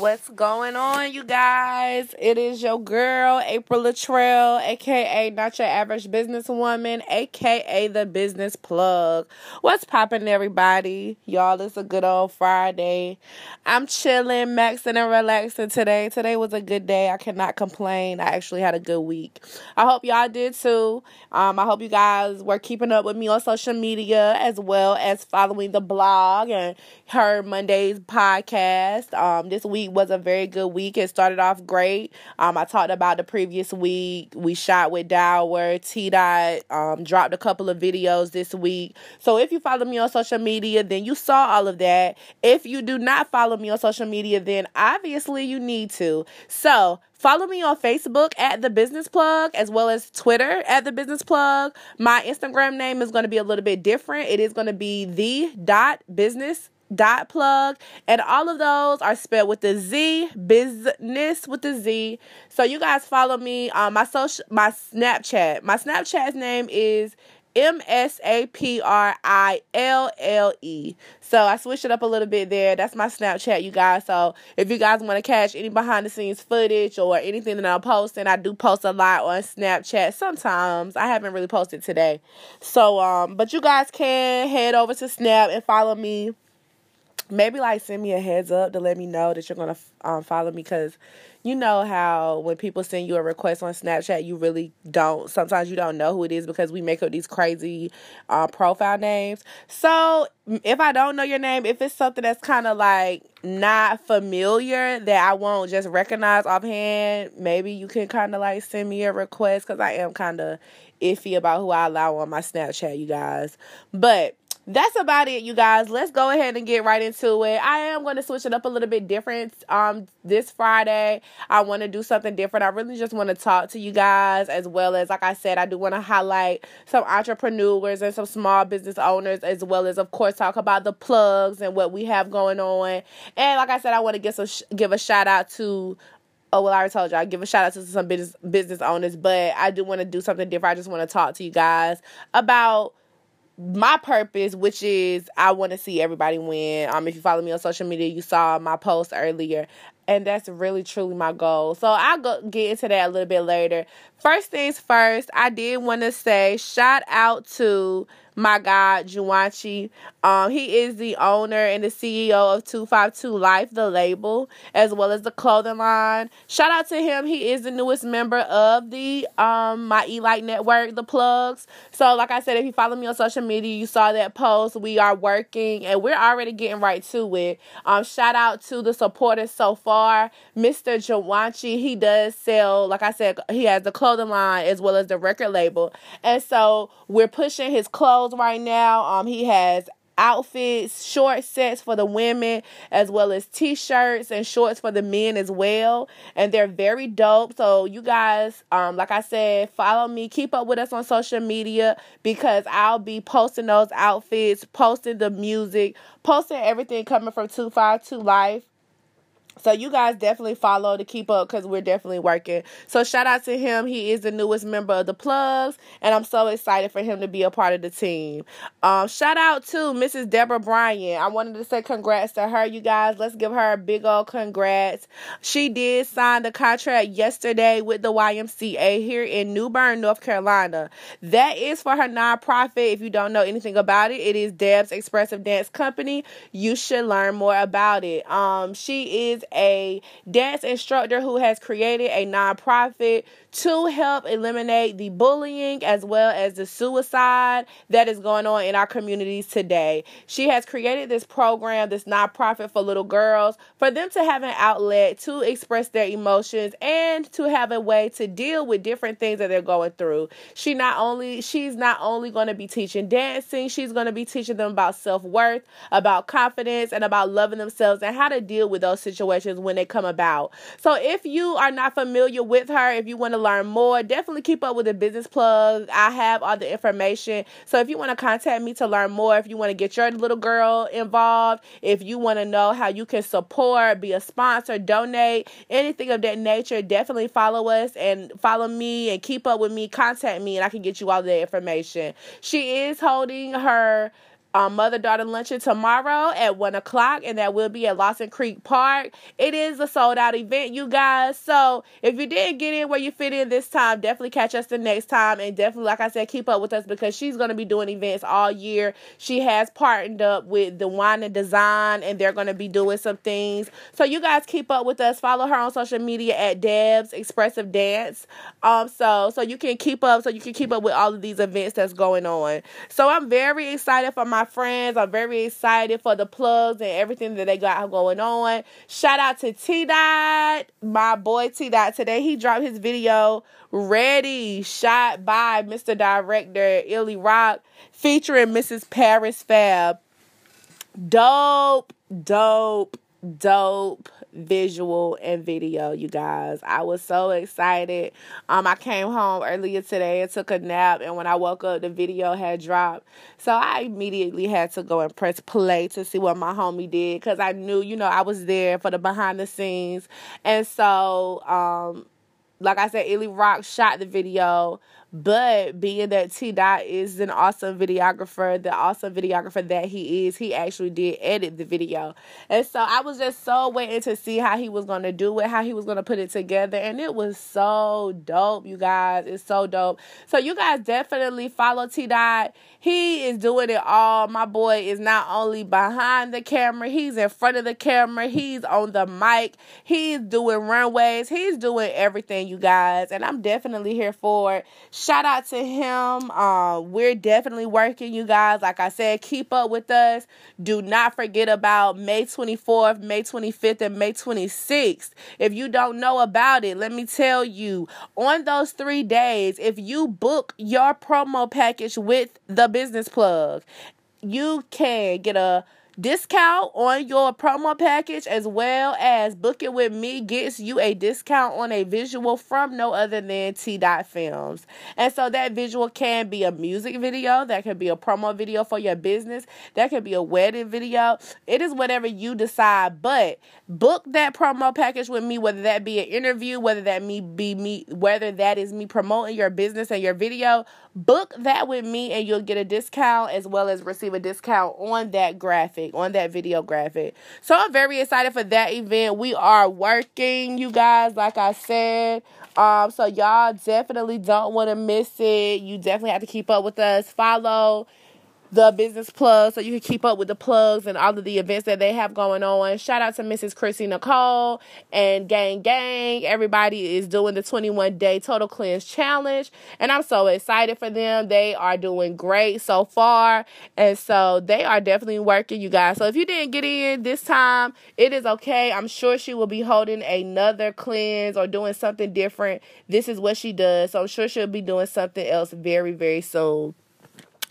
What's going on, you guys? It is your girl, April Latrell, aka Not Your Average Businesswoman, aka The Business Plug. What's poppin', everybody? Y'all, it's a good old Friday. I'm chilling, maxing, and relaxing today. Today was a good day. I cannot complain. I actually had a good week. I hope y'all did too. Um, I hope you guys were keeping up with me on social media as well as following the blog and her Monday's podcast. Um, this week was a very good week. It started off great. Um, I talked about the previous week. We shot with Dower. T Dot um, dropped a couple of videos this week. So if you follow me on social media, then you saw all of that. If you do not follow me on social media, then obviously you need to. So Follow me on Facebook at The Business Plug as well as Twitter at The Business Plug. My Instagram name is going to be a little bit different. It is going to be the dot business dot plug and all of those are spelled with the z business with the z so you guys follow me on my social my snapchat my snapchat's name is M S A P R I L L E. So I switched it up a little bit there. That's my Snapchat, you guys. So if you guys want to catch any behind the scenes footage or anything that I'm posting, I do post a lot on Snapchat sometimes. I haven't really posted today. So um but you guys can head over to Snap and follow me maybe like send me a heads up to let me know that you're gonna um, follow me because you know how when people send you a request on Snapchat, you really don't. Sometimes you don't know who it is because we make up these crazy uh, profile names. So if I don't know your name, if it's something that's kind of like not familiar that I won't just recognize offhand, maybe you can kind of like send me a request because I am kind of iffy about who I allow on my Snapchat, you guys. But that's about it, you guys. Let's go ahead and get right into it. I am going to switch it up a little bit different um this Friday. I want to do something different. I really just want to talk to you guys as well as like I said, I do want to highlight some entrepreneurs and some small business owners as well as of course talk about the plugs and what we have going on. And like I said, I want to give some give a shout out to Oh well, I already told you I give a shout out to some business business owners, but I do want to do something different. I just want to talk to you guys about my purpose, which is I want to see everybody win. Um, if you follow me on social media, you saw my post earlier, and that's really truly my goal. So I'll go get into that a little bit later. First things first, I did want to say shout out to my God, Juwanchi. Um, he is the owner and the CEO of 252 Life, the label, as well as the clothing line. Shout out to him. He is the newest member of the um my Elite Network, the plugs. So, like I said, if you follow me on social media, you saw that post. We are working and we're already getting right to it. Um, shout out to the supporters so far. Mr. Juwanchi, he does sell, like I said, he has the clothing line as well as the record label. And so we're pushing his clothes right now. Um, he has outfits, short sets for the women, as well as t-shirts and shorts for the men as well. And they're very dope. So you guys, um, like I said, follow me, keep up with us on social media because I'll be posting those outfits, posting the music, posting everything coming from 252 Life. So you guys definitely follow to keep up because we're definitely working. So shout out to him. He is the newest member of the plugs, and I'm so excited for him to be a part of the team. Um, shout out to Mrs. Deborah Bryan. I wanted to say congrats to her, you guys. Let's give her a big old congrats. She did sign the contract yesterday with the YMCA here in New Bern, North Carolina. That is for her nonprofit. If you don't know anything about it, it is Deb's Expressive Dance Company. You should learn more about it. Um, she is a dance instructor who has created a nonprofit to help eliminate the bullying as well as the suicide that is going on in our communities today. She has created this program, this nonprofit for little girls, for them to have an outlet to express their emotions and to have a way to deal with different things that they're going through. She not only she's not only going to be teaching dancing, she's going to be teaching them about self-worth, about confidence and about loving themselves and how to deal with those situations when they come about. So if you are not familiar with her, if you want to learn more, definitely keep up with the business plug. I have all the information. So if you want to contact me to learn more, if you want to get your little girl involved, if you want to know how you can support, be a sponsor, donate, anything of that nature, definitely follow us and follow me and keep up with me. Contact me and I can get you all the information. She is holding her um, mother daughter luncheon tomorrow at one o'clock, and that will be at Lawson Creek Park. It is a sold out event, you guys. So if you didn't get in where you fit in this time, definitely catch us the next time, and definitely, like I said, keep up with us because she's going to be doing events all year. She has partnered up with the Wine and Design, and they're going to be doing some things. So you guys keep up with us. Follow her on social media at Debs Expressive Dance. Um, so so you can keep up, so you can keep up with all of these events that's going on. So I'm very excited for my my friends. I'm very excited for the plugs and everything that they got going on. Shout out to T Dot, my boy T Dot. Today he dropped his video ready, shot by Mr. Director Illy Rock, featuring Mrs. Paris Fab. Dope, dope, dope visual and video, you guys. I was so excited. Um, I came home earlier today and took a nap, and when I woke up, the video had dropped. So I immediately had to go and press play to see what my homie did because I knew, you know, I was there for the behind the scenes. And so, um, like I said, Illy Rock shot the video. But being that T Dot is an awesome videographer, the awesome videographer that he is, he actually did edit the video. And so I was just so waiting to see how he was going to do it, how he was going to put it together. And it was so dope, you guys. It's so dope. So you guys definitely follow T Dot. He is doing it all. My boy is not only behind the camera, he's in front of the camera, he's on the mic, he's doing runways, he's doing everything, you guys. And I'm definitely here for it shout out to him. Uh, we're definitely working, you guys. Like I said, keep up with us. Do not forget about May 24th, May 25th, and May 26th. If you don't know about it, let me tell you on those three days, if you book your promo package with the business plug, you can get a discount on your promo package as well as booking with me gets you a discount on a visual from no other than T Dot Films. And so that visual can be a music video, that can be a promo video for your business, that can be a wedding video. It is whatever you decide, but book that promo package with me whether that be an interview, whether that me be me whether that is me promoting your business and your video, book that with me and you'll get a discount as well as receive a discount on that graphic on that video graphic. So I'm very excited for that event. We are working, you guys, like I said. Um, so y'all definitely don't want to miss it. You definitely have to keep up with us. Follow the business plug so you can keep up with the plugs and all of the events that they have going on. Shout out to Mrs. Chrissy Nicole and Gang Gang. Everybody is doing the 21 day total cleanse challenge, and I'm so excited for them. They are doing great so far, and so they are definitely working, you guys. So if you didn't get in this time, it is okay. I'm sure she will be holding another cleanse or doing something different. This is what she does, so I'm sure she'll be doing something else very, very soon.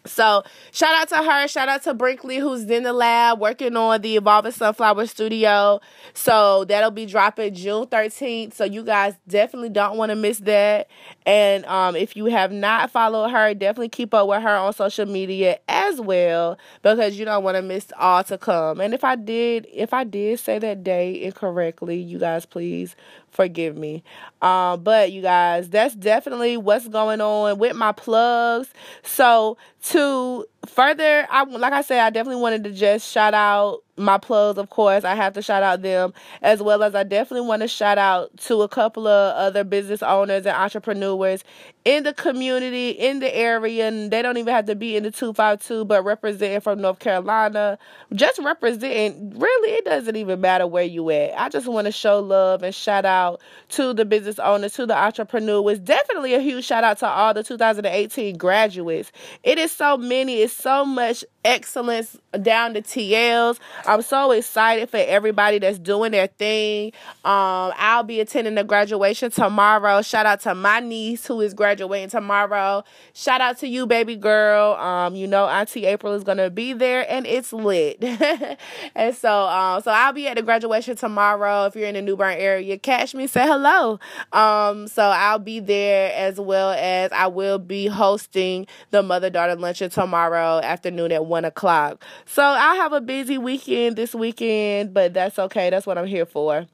So shout out to her. Shout out to Brinkley, who's in the lab working on the Evolving Sunflower Studio. So that'll be dropping June 13th. So you guys definitely don't want to miss that. And um, if you have not followed her, definitely keep up with her on social media as well because you don't want to miss all to come. And if I did, if I did say that day incorrectly, you guys please forgive me. Um, but you guys, that's definitely what's going on with my plugs. So to further, I like I said, I definitely wanted to just shout out my plugs, of course. I have to shout out them as well as I definitely want to shout out to a couple of other business owners and entrepreneurs in the community, in the area. And they don't even have to be in the 252, but representing from North Carolina. Just representing, really, it doesn't even matter where you at. I just want to show love and shout out to the business owners, to the entrepreneurs. Definitely a huge shout out to all the 2018 graduates. It is so many, it's so much excellence down to TLs. I'm so excited for everybody that's doing their thing. Um, I'll be attending the graduation tomorrow. Shout out to my niece who is graduating tomorrow. Shout out to you, baby girl. Um, you know, Auntie April is gonna be there and it's lit. and so, um, so I'll be at the graduation tomorrow. If you're in the New Bern area, catch me, say hello. Um, so I'll be there as well as I will be hosting the mother daughter luncheon tomorrow afternoon at one o'clock. So I'll have a busy weekend this weekend, but that's okay. That's what I'm here for.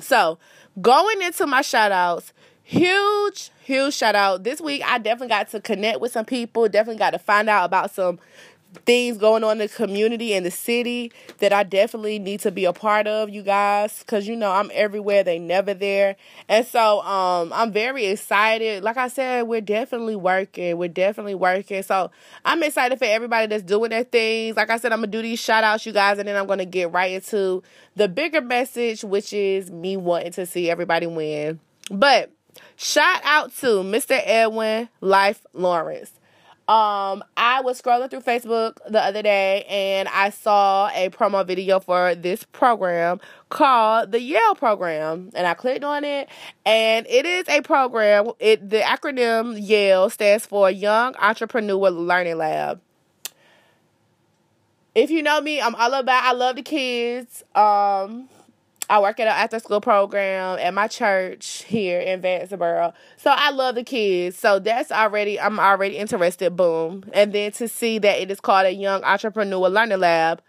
So going into my shout outs, huge, huge shout out. This week I definitely got to connect with some people, definitely got to find out about some things going on in the community and the city that I definitely need to be a part of, you guys, because you know I'm everywhere, they never there. And so um I'm very excited. Like I said, we're definitely working. We're definitely working. So I'm excited for everybody that's doing their things. Like I said, I'm gonna do these shout outs, you guys, and then I'm gonna get right into the bigger message, which is me wanting to see everybody win. But shout out to Mr. Edwin Life Lawrence. Um, I was scrolling through Facebook the other day and I saw a promo video for this program called the Yale program. And I clicked on it and it is a program. It the acronym Yale stands for Young Entrepreneur Learning Lab. If you know me, I'm all about I love the kids. Um I work at an after school program at my church here in Vanceboro. So I love the kids. So that's already I'm already interested, boom. And then to see that it is called a young entrepreneur learning lab,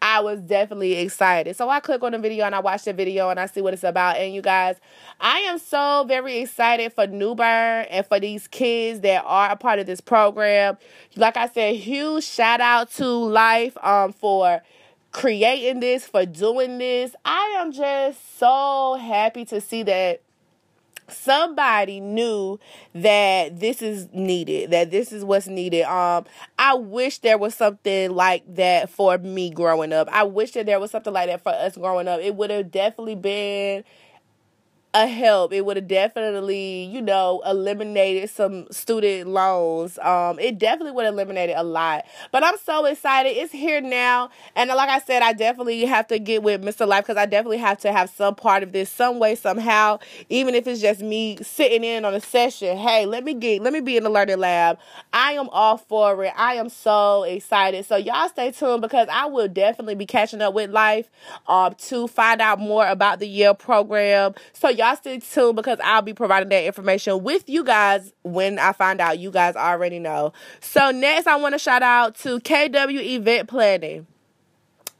I was definitely excited. So I click on the video and I watch the video and I see what it's about. And you guys, I am so very excited for New Bern and for these kids that are a part of this program. Like I said, huge shout out to Life um for creating this, for doing this. I am just so happy to see that somebody knew that this is needed that this is what's needed. Um i wish there was something like that for me growing up. I wish that there was something like that for us growing up. It would have definitely been a help. It would have definitely, you know, eliminated some student loans. Um, it definitely would have eliminated a lot. But I'm so excited. It's here now. And like I said, I definitely have to get with Mr. Life because I definitely have to have some part of this some way, somehow, even if it's just me sitting in on a session. Hey, let me get let me be in the learning lab. I am all for it. I am so excited. So y'all stay tuned because I will definitely be catching up with life um to find out more about the Yale program. So y'all stay tuned because I'll be providing that information with you guys when I find out. You guys already know. So next, I want to shout out to KW Event Planning.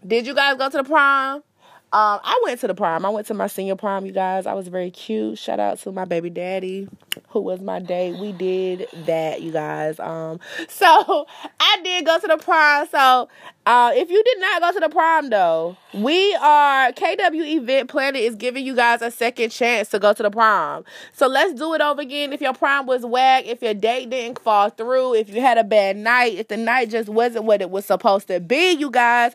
Did you guys go to the prom? Um, I went to the prom. I went to my senior prom, you guys. I was very cute. Shout out to my baby daddy, who was my date. We did that, you guys. Um, so I did go to the prom. So uh, if you did not go to the prom though, we are KW Event Planner is giving you guys a second chance to go to the prom. So let's do it over again. If your prom was whack, if your date didn't fall through, if you had a bad night, if the night just wasn't what it was supposed to be, you guys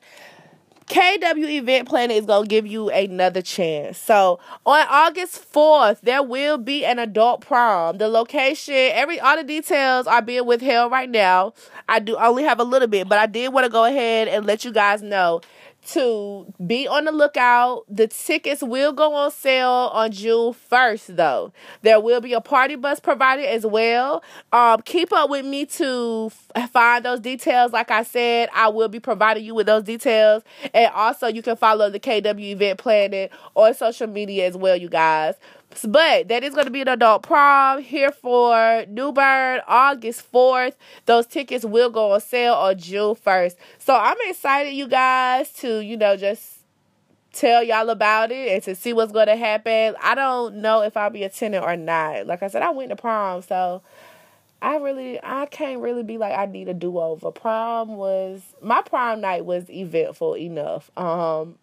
KW Event Planner is going to give you another chance. So, on August 4th, there will be an adult prom. The location, every all the details are being withheld right now. I do only have a little bit, but I did want to go ahead and let you guys know to be on the lookout. The tickets will go on sale on June 1st, though. There will be a party bus provided as well. Um, keep up with me to f- find those details. Like I said, I will be providing you with those details. And also, you can follow the KW event planning on social media as well, you guys. But that is going to be an adult prom here for New Bern August 4th. Those tickets will go on sale on June 1st. So I'm excited, you guys, to, you know, just tell y'all about it and to see what's going to happen. I don't know if I'll be attending or not. Like I said, I went to prom, so I really, I can't really be like, I need a do over. Prom was, my prom night was eventful enough. Um,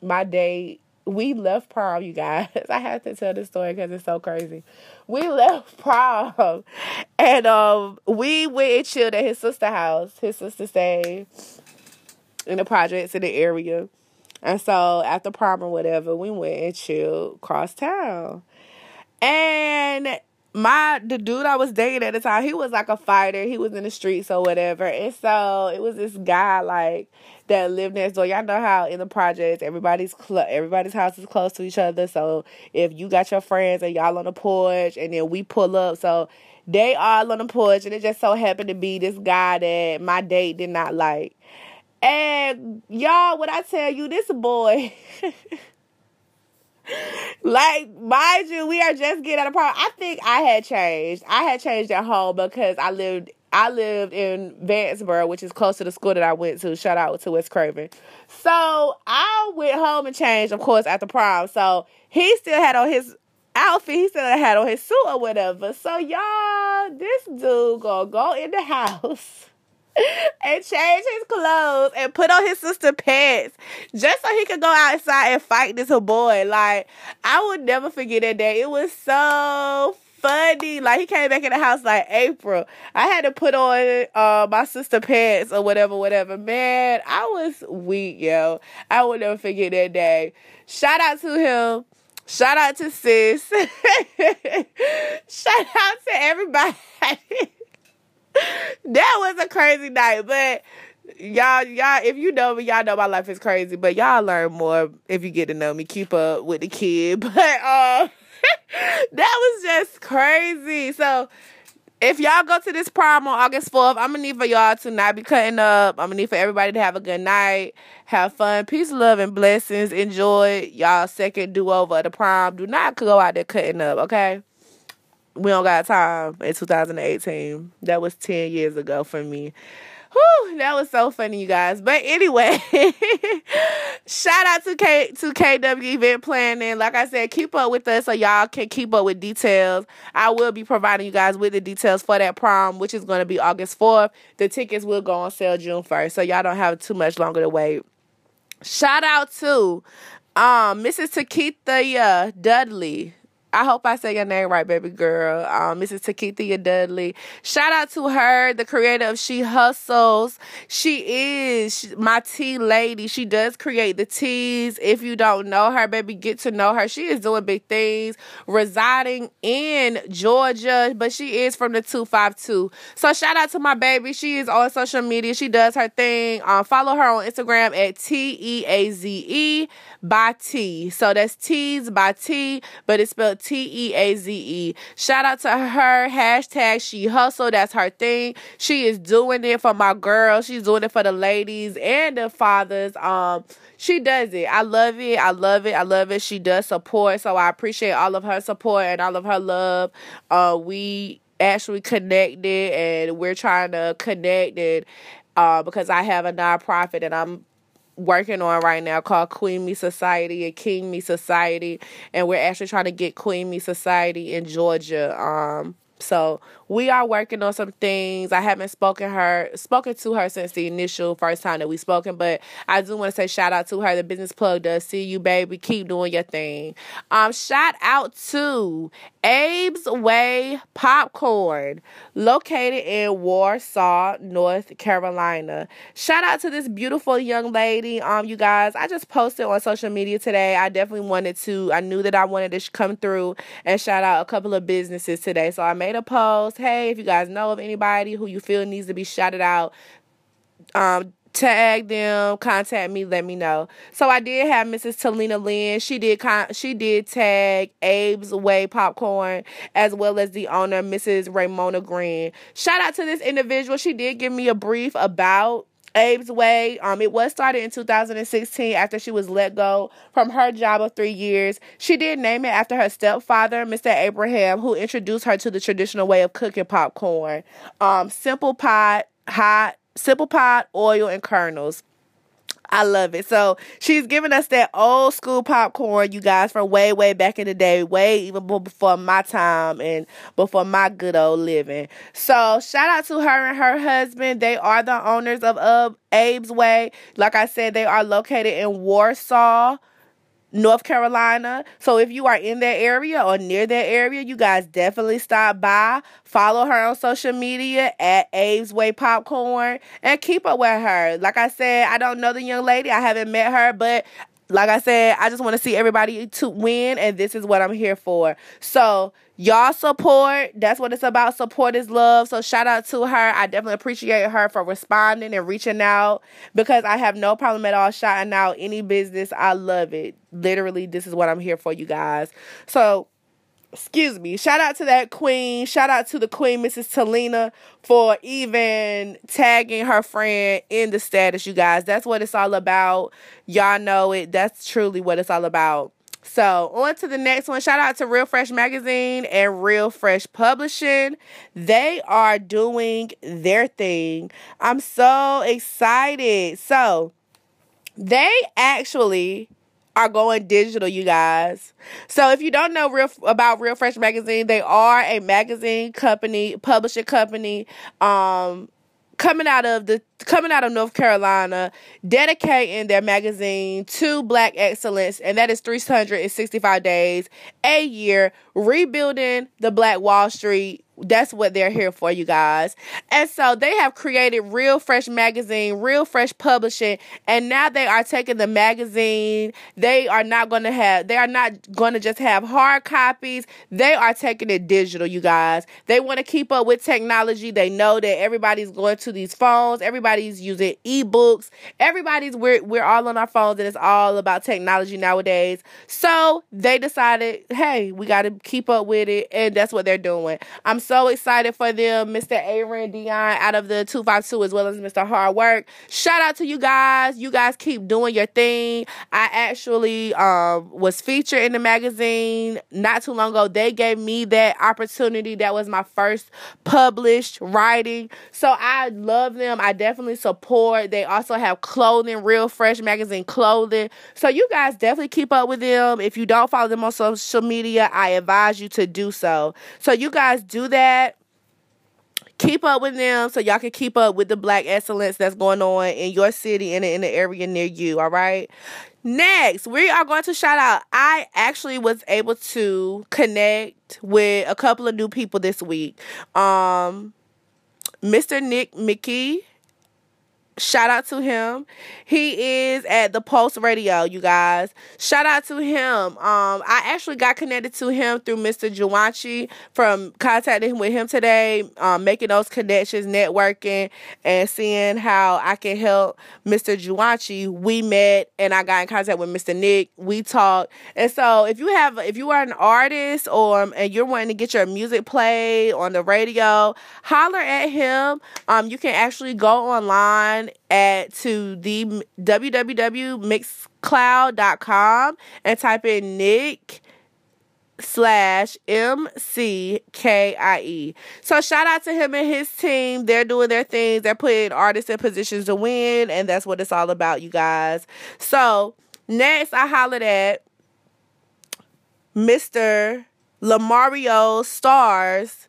my day we left prom, you guys. I have to tell this story because it's so crazy. We left prom, and um, we went and chilled at his sister house. His sister stayed in the projects in the area, and so after prom or whatever, we went and chilled cross town. And my the dude I was dating at the time, he was like a fighter. He was in the streets or whatever. And so it was this guy like that live next door. Y'all know how in the projects everybody's cl- everybody's house is close to each other. So if you got your friends and y'all on the porch and then we pull up, so they all on the porch and it just so happened to be this guy that my date did not like. And y'all, what I tell you, this boy like mind you, we are just getting out of problem. I think I had changed. I had changed at home because I lived I lived in Vanceboro, which is close to the school that I went to. Shout out to West Craven. So I went home and changed, of course, after prom. So he still had on his outfit. He still had on his suit or whatever. So y'all, this dude gonna go in the house and change his clothes and put on his sister pants just so he could go outside and fight this boy. Like I would never forget that day. It was so funny. Like he came back in the house like April. I had to put on uh my sister pants or whatever, whatever. Man, I was weak, yo. I will never forget that day. Shout out to him. Shout out to sis. Shout out to everybody. that was a crazy night, but y'all, y'all, if you know me, y'all know my life is crazy. But y'all learn more if you get to know me. Keep up with the kid, but uh, that was just crazy. So if y'all go to this prom on August 4th, I'm gonna need for y'all to not be cutting up. I'm gonna need for everybody to have a good night, have fun, peace, love, and blessings. Enjoy y'all second do over the prom. Do not go out there cutting up, okay? We don't got time in 2018. That was 10 years ago for me. Whew, that was so funny, you guys. But anyway, shout out to K to KW Event Planning. Like I said, keep up with us so y'all can keep up with details. I will be providing you guys with the details for that prom, which is going to be August 4th. The tickets will go on sale June 1st, so y'all don't have too much longer to wait. Shout out to um Mrs. Takitha Dudley. I hope I say your name right, baby girl. Um, Mrs. Takithia Dudley. Shout out to her, the creator of She Hustles. She is my tea lady. She does create the teas. If you don't know her, baby, get to know her. She is doing big things, residing in Georgia, but she is from the 252. So shout out to my baby. She is on social media. She does her thing. Um, follow her on Instagram at T E A Z E by T. So that's T's by T, but it's spelled T E A Z E. Shout out to her. Hashtag she hustle. That's her thing. She is doing it for my girls. She's doing it for the ladies and the fathers. Um, she does it. I love it. I love it. I love it. She does support. So I appreciate all of her support and all of her love. Uh, we actually connected and we're trying to connect and uh, because I have a nonprofit and I'm working on right now called Queen Me Society and King Me Society, and we're actually trying to get Queen Me Society in Georgia. Um, so we are working on some things. I haven't spoken her spoken to her since the initial first time that we spoken, but I do want to say shout out to her. The business plug does see you, baby. Keep doing your thing. Um, shout out to Abe's Way Popcorn, located in Warsaw, North Carolina. Shout out to this beautiful young lady. Um, you guys, I just posted on social media today. I definitely wanted to. I knew that I wanted to come through and shout out a couple of businesses today, so I made a post hey, if you guys know of anybody who you feel needs to be shouted out, um, tag them, contact me, let me know. So I did have Mrs. Talina Lynn. She did con- she did tag Abe's Way Popcorn as well as the owner, Mrs. Ramona Green. Shout out to this individual. She did give me a brief about Abe's Way. Um, it was started in 2016 after she was let go from her job of three years. She did name it after her stepfather, Mr. Abraham, who introduced her to the traditional way of cooking popcorn. Um, simple pot, hot, simple pot, oil, and kernels. I love it. So she's giving us that old school popcorn, you guys, from way, way back in the day, way even before my time and before my good old living. So shout out to her and her husband. They are the owners of, Abe's Way. Like I said, they are located in Warsaw. North Carolina. So if you are in that area or near that area, you guys definitely stop by. Follow her on social media at Abe's Way Popcorn and keep up with her. Like I said, I don't know the young lady. I haven't met her, but like I said, I just want to see everybody to win, and this is what I'm here for. So, y'all support. That's what it's about. Support is love. So, shout out to her. I definitely appreciate her for responding and reaching out because I have no problem at all shouting out any business. I love it. Literally, this is what I'm here for, you guys. So, excuse me, shout out to that queen. Shout out to the queen, Mrs. Talina, for even tagging her friend in the status, you guys. That's what it's all about. Y'all know it. That's truly what it's all about. So, on to the next one. Shout out to Real Fresh Magazine and Real Fresh Publishing. They are doing their thing. I'm so excited. So, they actually are going digital, you guys. So if you don't know real about Real Fresh Magazine, they are a magazine company, publishing company, um, coming out of the coming out of North Carolina, dedicating their magazine to black excellence, and that is 365 days, a year, rebuilding the Black Wall Street that's what they're here for, you guys. And so they have created Real Fresh Magazine, Real Fresh Publishing, and now they are taking the magazine. They are not going to have, they are not going to just have hard copies. They are taking it digital, you guys. They want to keep up with technology. They know that everybody's going to these phones, everybody's using ebooks, everybody's, we're, we're all on our phones, and it's all about technology nowadays. So they decided, hey, we got to keep up with it, and that's what they're doing. I'm so excited for them, Mr. Aaron Dion out of the 252, as well as Mr. Hard Work. Shout out to you guys. You guys keep doing your thing. I actually um, was featured in the magazine not too long ago. They gave me that opportunity. That was my first published writing. So I love them. I definitely support. They also have clothing, real fresh magazine clothing. So you guys definitely keep up with them. If you don't follow them on social media, I advise you to do so. So you guys do that that. Keep up with them so y'all can keep up with the black excellence that's going on in your city and in the area near you. All right. Next, we are going to shout out. I actually was able to connect with a couple of new people this week. Um, Mr. Nick McKie Shout out to him. He is at the Pulse Radio, you guys. Shout out to him. Um, I actually got connected to him through Mr. Juwanchi from contacting with him today, um, making those connections, networking, and seeing how I can help Mr. Juwanchi. We met and I got in contact with Mr. Nick. We talked. And so if you have if you are an artist or and you're wanting to get your music played on the radio, holler at him. Um, you can actually go online at to the www.mixcloud.com and type in Nick slash M C K I E. So shout out to him and his team. They're doing their things. They're putting artists in positions to win, and that's what it's all about, you guys. So next, I hollered at Mr. Lamario Stars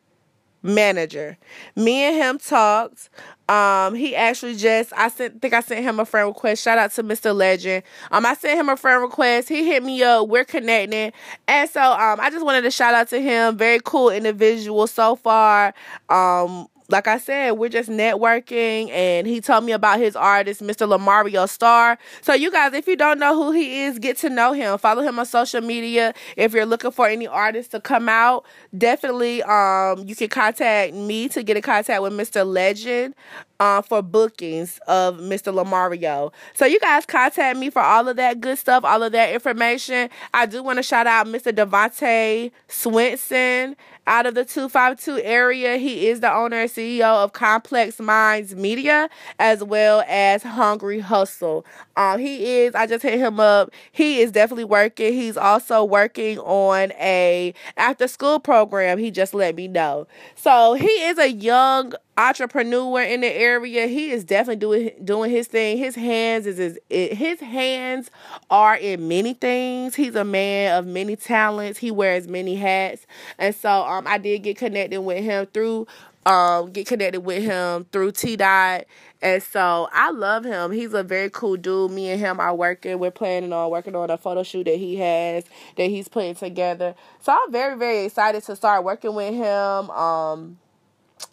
manager. Me and him talked. Um, he actually just I sent think I sent him a friend request. Shout out to Mr. Legend. Um, I sent him a friend request. He hit me up. We're connecting, and so um, I just wanted to shout out to him. Very cool individual so far. Um, like I said, we're just networking, and he told me about his artist, Mr. Lamario Star. So, you guys, if you don't know who he is, get to know him. Follow him on social media. If you're looking for any artists to come out, definitely, um, you can contact me to get in contact with Mr. Legend. Uh, for bookings of Mr. Lamario. So you guys contact me for all of that good stuff, all of that information. I do want to shout out Mr. Devontae Swinson out of the 252 area. He is the owner and CEO of Complex Minds Media as well as Hungry Hustle. Um, he is, I just hit him up. He is definitely working. He's also working on a after school program. He just let me know. So he is a young entrepreneur in the area. He is definitely doing doing his thing. His hands is his his hands are in many things. He's a man of many talents. He wears many hats, and so um, I did get connected with him through um get connected with him through T Dot. And so I love him. He's a very cool dude. Me and him are working. We're planning on working on a photo shoot that he has that he's putting together. So I'm very, very excited to start working with him. Um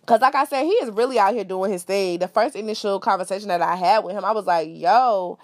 Cause like I said, he is really out here doing his thing. The first initial conversation that I had with him, I was like, yo,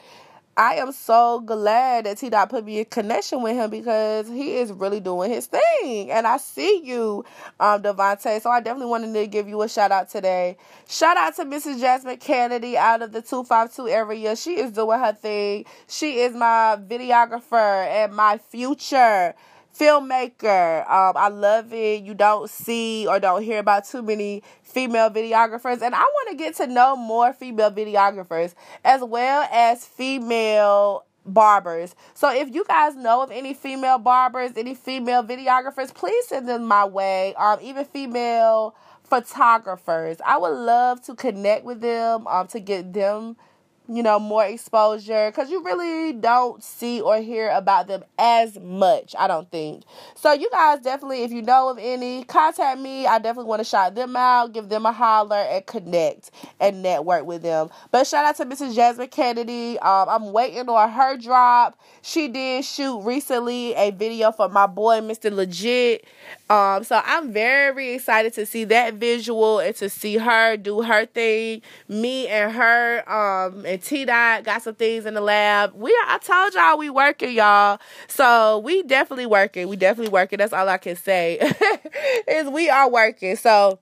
I am so glad that T Dot put me in connection with him because he is really doing his thing. And I see you, um, Devontae. So I definitely wanted to give you a shout out today. Shout out to Mrs. Jasmine Kennedy out of the 252 area. She is doing her thing. She is my videographer and my future filmmaker. Um, I love it. You don't see or don't hear about too many female videographers, and I want to get to know more female videographers as well as female barbers. So if you guys know of any female barbers, any female videographers, please send them my way. Um, even female photographers. I would love to connect with them. Um, to get them you know, more exposure because you really don't see or hear about them as much, I don't think. So, you guys definitely, if you know of any, contact me. I definitely want to shout them out, give them a holler, and connect and network with them. But shout out to Mrs. Jasmine Kennedy. Um, I'm waiting on her drop. She did shoot recently a video for my boy, Mr. Legit. Um, so I'm very excited to see that visual and to see her do her thing. Me and her, um, and T Dot got some things in the lab. We I told y'all we working, y'all. So we definitely working. We definitely working. That's all I can say. is we are working. So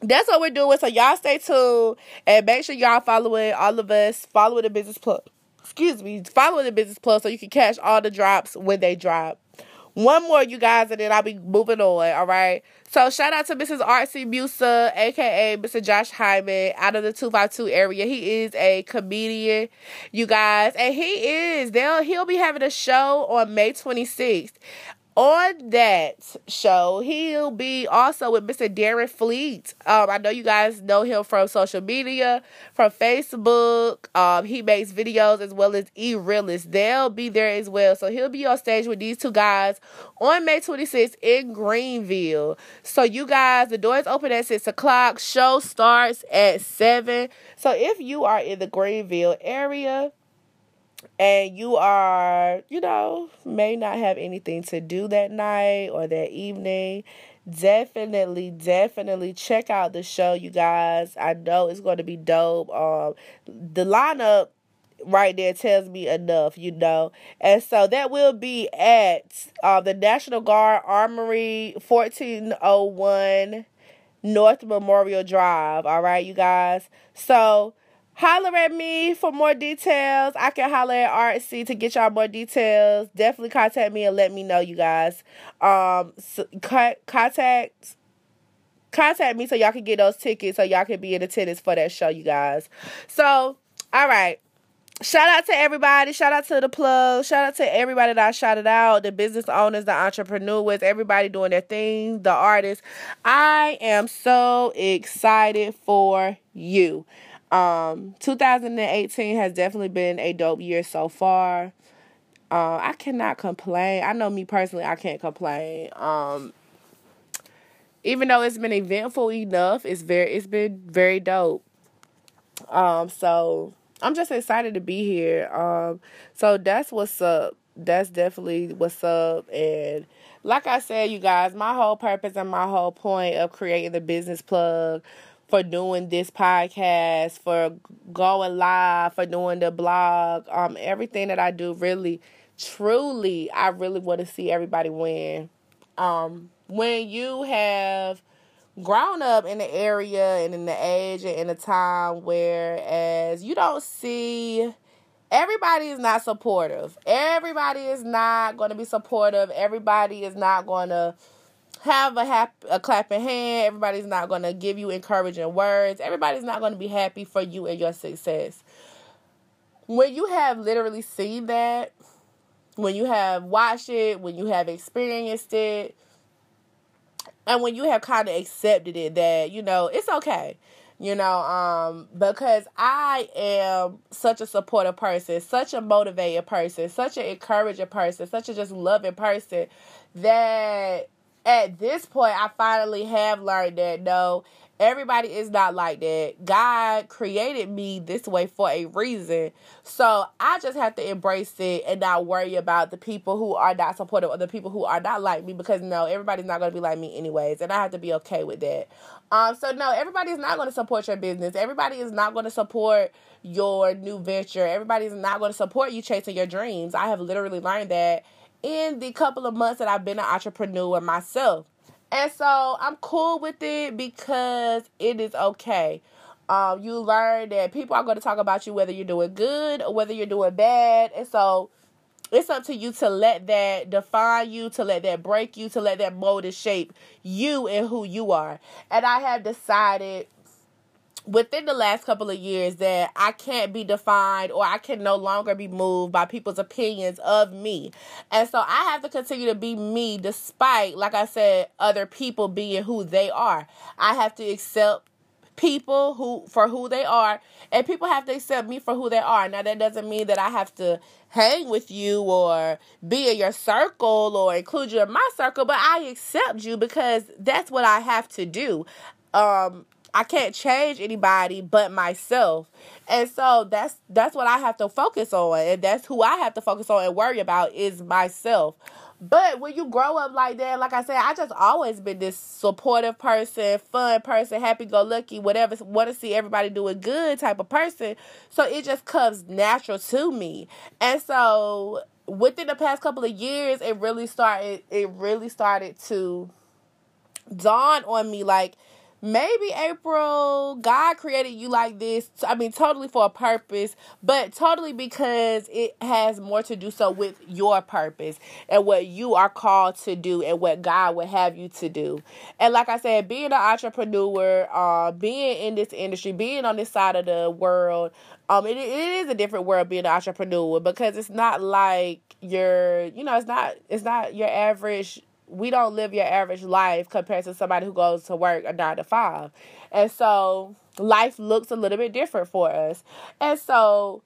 that's what we're doing. So y'all stay tuned and make sure y'all following all of us, following the business plug. Excuse me, following the business plug so you can catch all the drops when they drop. One more, you guys, and then I'll be moving on. All right. So shout out to Mrs. Artsy Musa, aka Mr. Josh Hyman, out of the two five two area. He is a comedian, you guys, and he is. They'll he'll be having a show on May twenty sixth on that show, he'll be also with Mr. Darren Fleet. Um, I know you guys know him from social media, from Facebook. Um, he makes videos as well as e realist. They'll be there as well. So he'll be on stage with these two guys on May 26th in Greenville. So you guys, the doors open at six o'clock. Show starts at seven. So if you are in the Greenville area, and you are, you know, may not have anything to do that night or that evening, definitely, definitely check out the show, you guys. I know it's going to be dope. Um, the lineup right there tells me enough, you know. And so that will be at uh, the National Guard Armory, 1401 North Memorial Drive. All right, you guys. So Holler at me for more details. I can holler at Artsy to get y'all more details. Definitely contact me and let me know, you guys. Um, so, contact contact me so y'all can get those tickets so y'all can be in attendance for that show, you guys. So, all right. Shout out to everybody. Shout out to the plug. Shout out to everybody that I shouted out. The business owners, the entrepreneurs, everybody doing their thing, the artists. I am so excited for you. Um, 2018 has definitely been a dope year so far. Uh, I cannot complain. I know me personally, I can't complain. Um, even though it's been eventful enough, it's very it's been very dope. Um, so I'm just excited to be here. Um, so that's what's up. That's definitely what's up. And like I said, you guys, my whole purpose and my whole point of creating the business plug for doing this podcast, for going live, for doing the blog, um, everything that I do really, truly, I really want to see everybody win. Um, when you have grown up in the area and in the age and in the time whereas you don't see everybody is not supportive. Everybody is not going to be supportive. Everybody is not going to have a hap- a clapping hand. Everybody's not going to give you encouraging words. Everybody's not going to be happy for you and your success. When you have literally seen that, when you have watched it, when you have experienced it, and when you have kind of accepted it that, you know, it's okay. You know, um, because I am such a supportive person, such a motivated person, such an encouraging person, such a just loving person that at this point, I finally have learned that no, everybody is not like that. God created me this way for a reason. So I just have to embrace it and not worry about the people who are not supportive or the people who are not like me because no, everybody's not going to be like me anyways. And I have to be okay with that. Um, so no, everybody's not going to support your business. Everybody is not going to support your new venture. Everybody's not going to support you chasing your dreams. I have literally learned that in the couple of months that I've been an entrepreneur myself. And so I'm cool with it because it is okay. Um, you learn that people are going to talk about you whether you're doing good or whether you're doing bad. And so it's up to you to let that define you, to let that break you, to let that mold and shape you and who you are. And I have decided within the last couple of years that I can't be defined or I can no longer be moved by people's opinions of me. And so I have to continue to be me despite, like I said, other people being who they are. I have to accept people who for who they are and people have to accept me for who they are now that doesn't mean that i have to hang with you or be in your circle or include you in my circle but i accept you because that's what i have to do um I can't change anybody but myself. And so that's that's what I have to focus on and that's who I have to focus on and worry about is myself. But when you grow up like that, like I said, I just always been this supportive person, fun person, happy go lucky, whatever, want to see everybody doing good type of person. So it just comes natural to me. And so within the past couple of years, it really started it really started to dawn on me like maybe April, God created you like this. I mean, totally for a purpose, but totally because it has more to do so with your purpose and what you are called to do and what God would have you to do. And like I said, being an entrepreneur, uh, being in this industry, being on this side of the world, um, it, it is a different world being an entrepreneur because it's not like your, you know, it's not, it's not your average we don't live your average life compared to somebody who goes to work a nine to five. And so life looks a little bit different for us. And so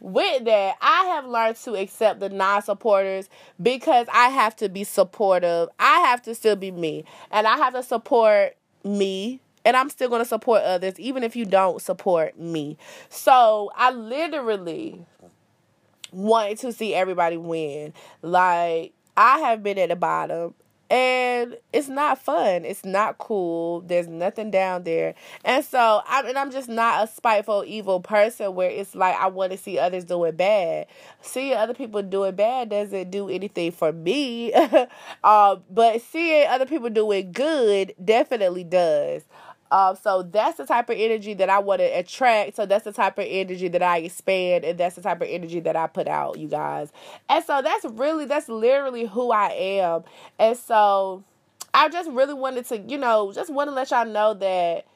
with that, I have learned to accept the non supporters because I have to be supportive. I have to still be me. And I have to support me. And I'm still going to support others, even if you don't support me. So I literally wanted to see everybody win. Like, I have been at the bottom and it's not fun. It's not cool. There's nothing down there. And so I'm and I'm just not a spiteful, evil person where it's like I want to see others doing bad. Seeing other people doing bad doesn't do anything for me. uh, but seeing other people doing good definitely does. Um, so that's the type of energy that I want to attract. So that's the type of energy that I expand, and that's the type of energy that I put out, you guys. And so that's really, that's literally who I am. And so I just really wanted to, you know, just want to let y'all know that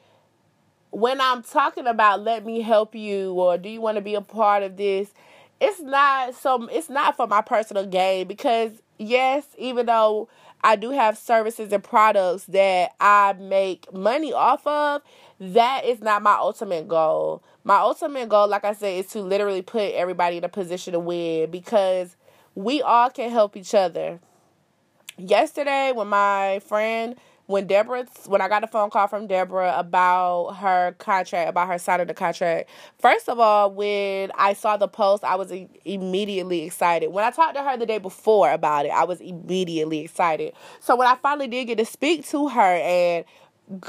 when I'm talking about let me help you or do you want to be a part of this, it's not some it's not for my personal gain because yes, even though I do have services and products that I make money off of. That is not my ultimate goal. My ultimate goal, like I said, is to literally put everybody in a position to win because we all can help each other. Yesterday, when my friend when Deborah, when I got a phone call from Deborah about her contract, about her signing the contract, first of all, when I saw the post, I was immediately excited. When I talked to her the day before about it, I was immediately excited. So when I finally did get to speak to her and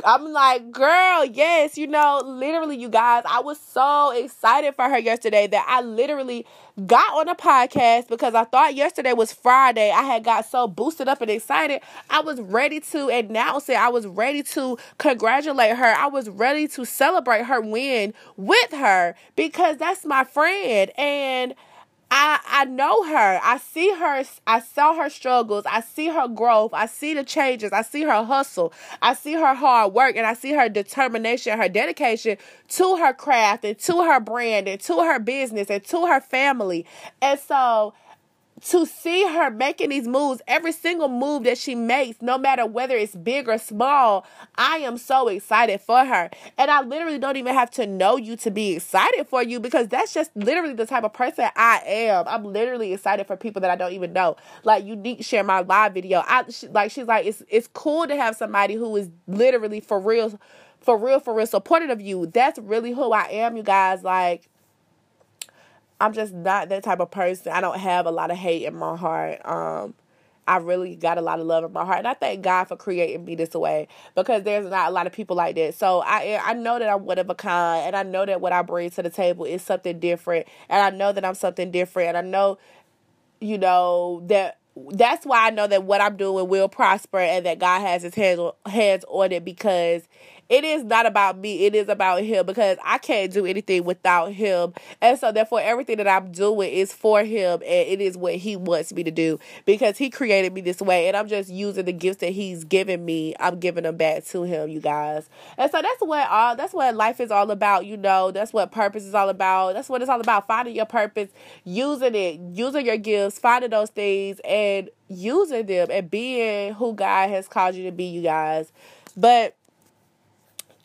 I'm like, girl, yes, you know, literally, you guys, I was so excited for her yesterday that I literally got on a podcast because I thought yesterday was Friday. I had got so boosted up and excited. I was ready to announce it. I was ready to congratulate her. I was ready to celebrate her win with her because that's my friend. And I I know her. I see her. I saw her struggles. I see her growth. I see the changes. I see her hustle. I see her hard work and I see her determination, her dedication to her craft and to her brand and to her business and to her family. And so to see her making these moves, every single move that she makes, no matter whether it's big or small, I am so excited for her. And I literally don't even have to know you to be excited for you because that's just literally the type of person I am. I'm literally excited for people that I don't even know. Like Unique share my live video. I she, like she's like it's it's cool to have somebody who is literally for real for real for real supportive of you. That's really who I am, you guys. Like I'm just not that type of person. I don't have a lot of hate in my heart. Um, I really got a lot of love in my heart, and I thank God for creating me this way because there's not a lot of people like that. So I I know that I'm one of a kind, and I know that what I bring to the table is something different, and I know that I'm something different, and I know, you know that that's why I know that what I'm doing will prosper, and that God has His hands hands on it because it is not about me. It is about him because I can't do anything without him. And so therefore everything that I'm doing is for him and it is what he wants me to do because he created me this way and I'm just using the gifts that he's given me. I'm giving them back to him, you guys. And so that's what all that's what life is all about, you know. That's what purpose is all about. That's what it's all about. Finding your purpose, using it, using your gifts, finding those things and using them and being who God has called you to be, you guys. But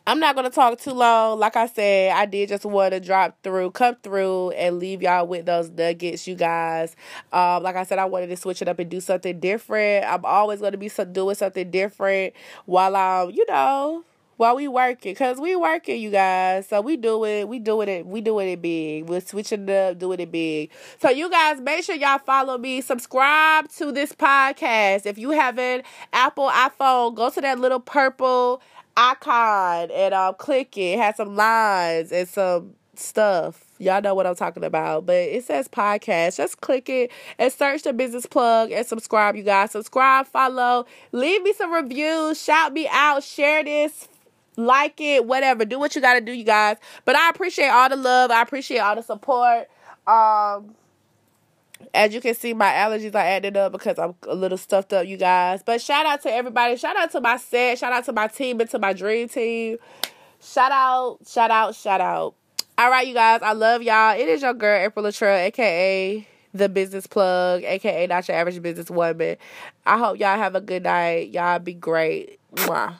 I'm not gonna talk too long. Like I said, I did just want to drop through, come through, and leave y'all with those nuggets, you guys. Um, like I said, I wanted to switch it up and do something different. I'm always gonna be doing something different while I'm, you know, while we working, cause we working, you guys. So we do it, we doing it, we doing it big. We're switching it up, doing it big. So you guys, make sure y'all follow me, subscribe to this podcast. If you have an Apple iPhone, go to that little purple icon and um click it. has some lines and some stuff. Y'all know what I'm talking about. But it says podcast. Just click it and search the business plug and subscribe, you guys. Subscribe, follow, leave me some reviews, shout me out, share this like it, whatever. Do what you got to do, you guys. But I appreciate all the love. I appreciate all the support. Um, as you can see, my allergies are adding up because I'm a little stuffed up, you guys. But shout out to everybody. Shout out to my set. Shout out to my team and to my dream team. Shout out, shout out, shout out. All right, you guys. I love y'all. It is your girl, April Latrell, aka the business plug, aka not your average business woman. I hope y'all have a good night. Y'all be great. Mwah.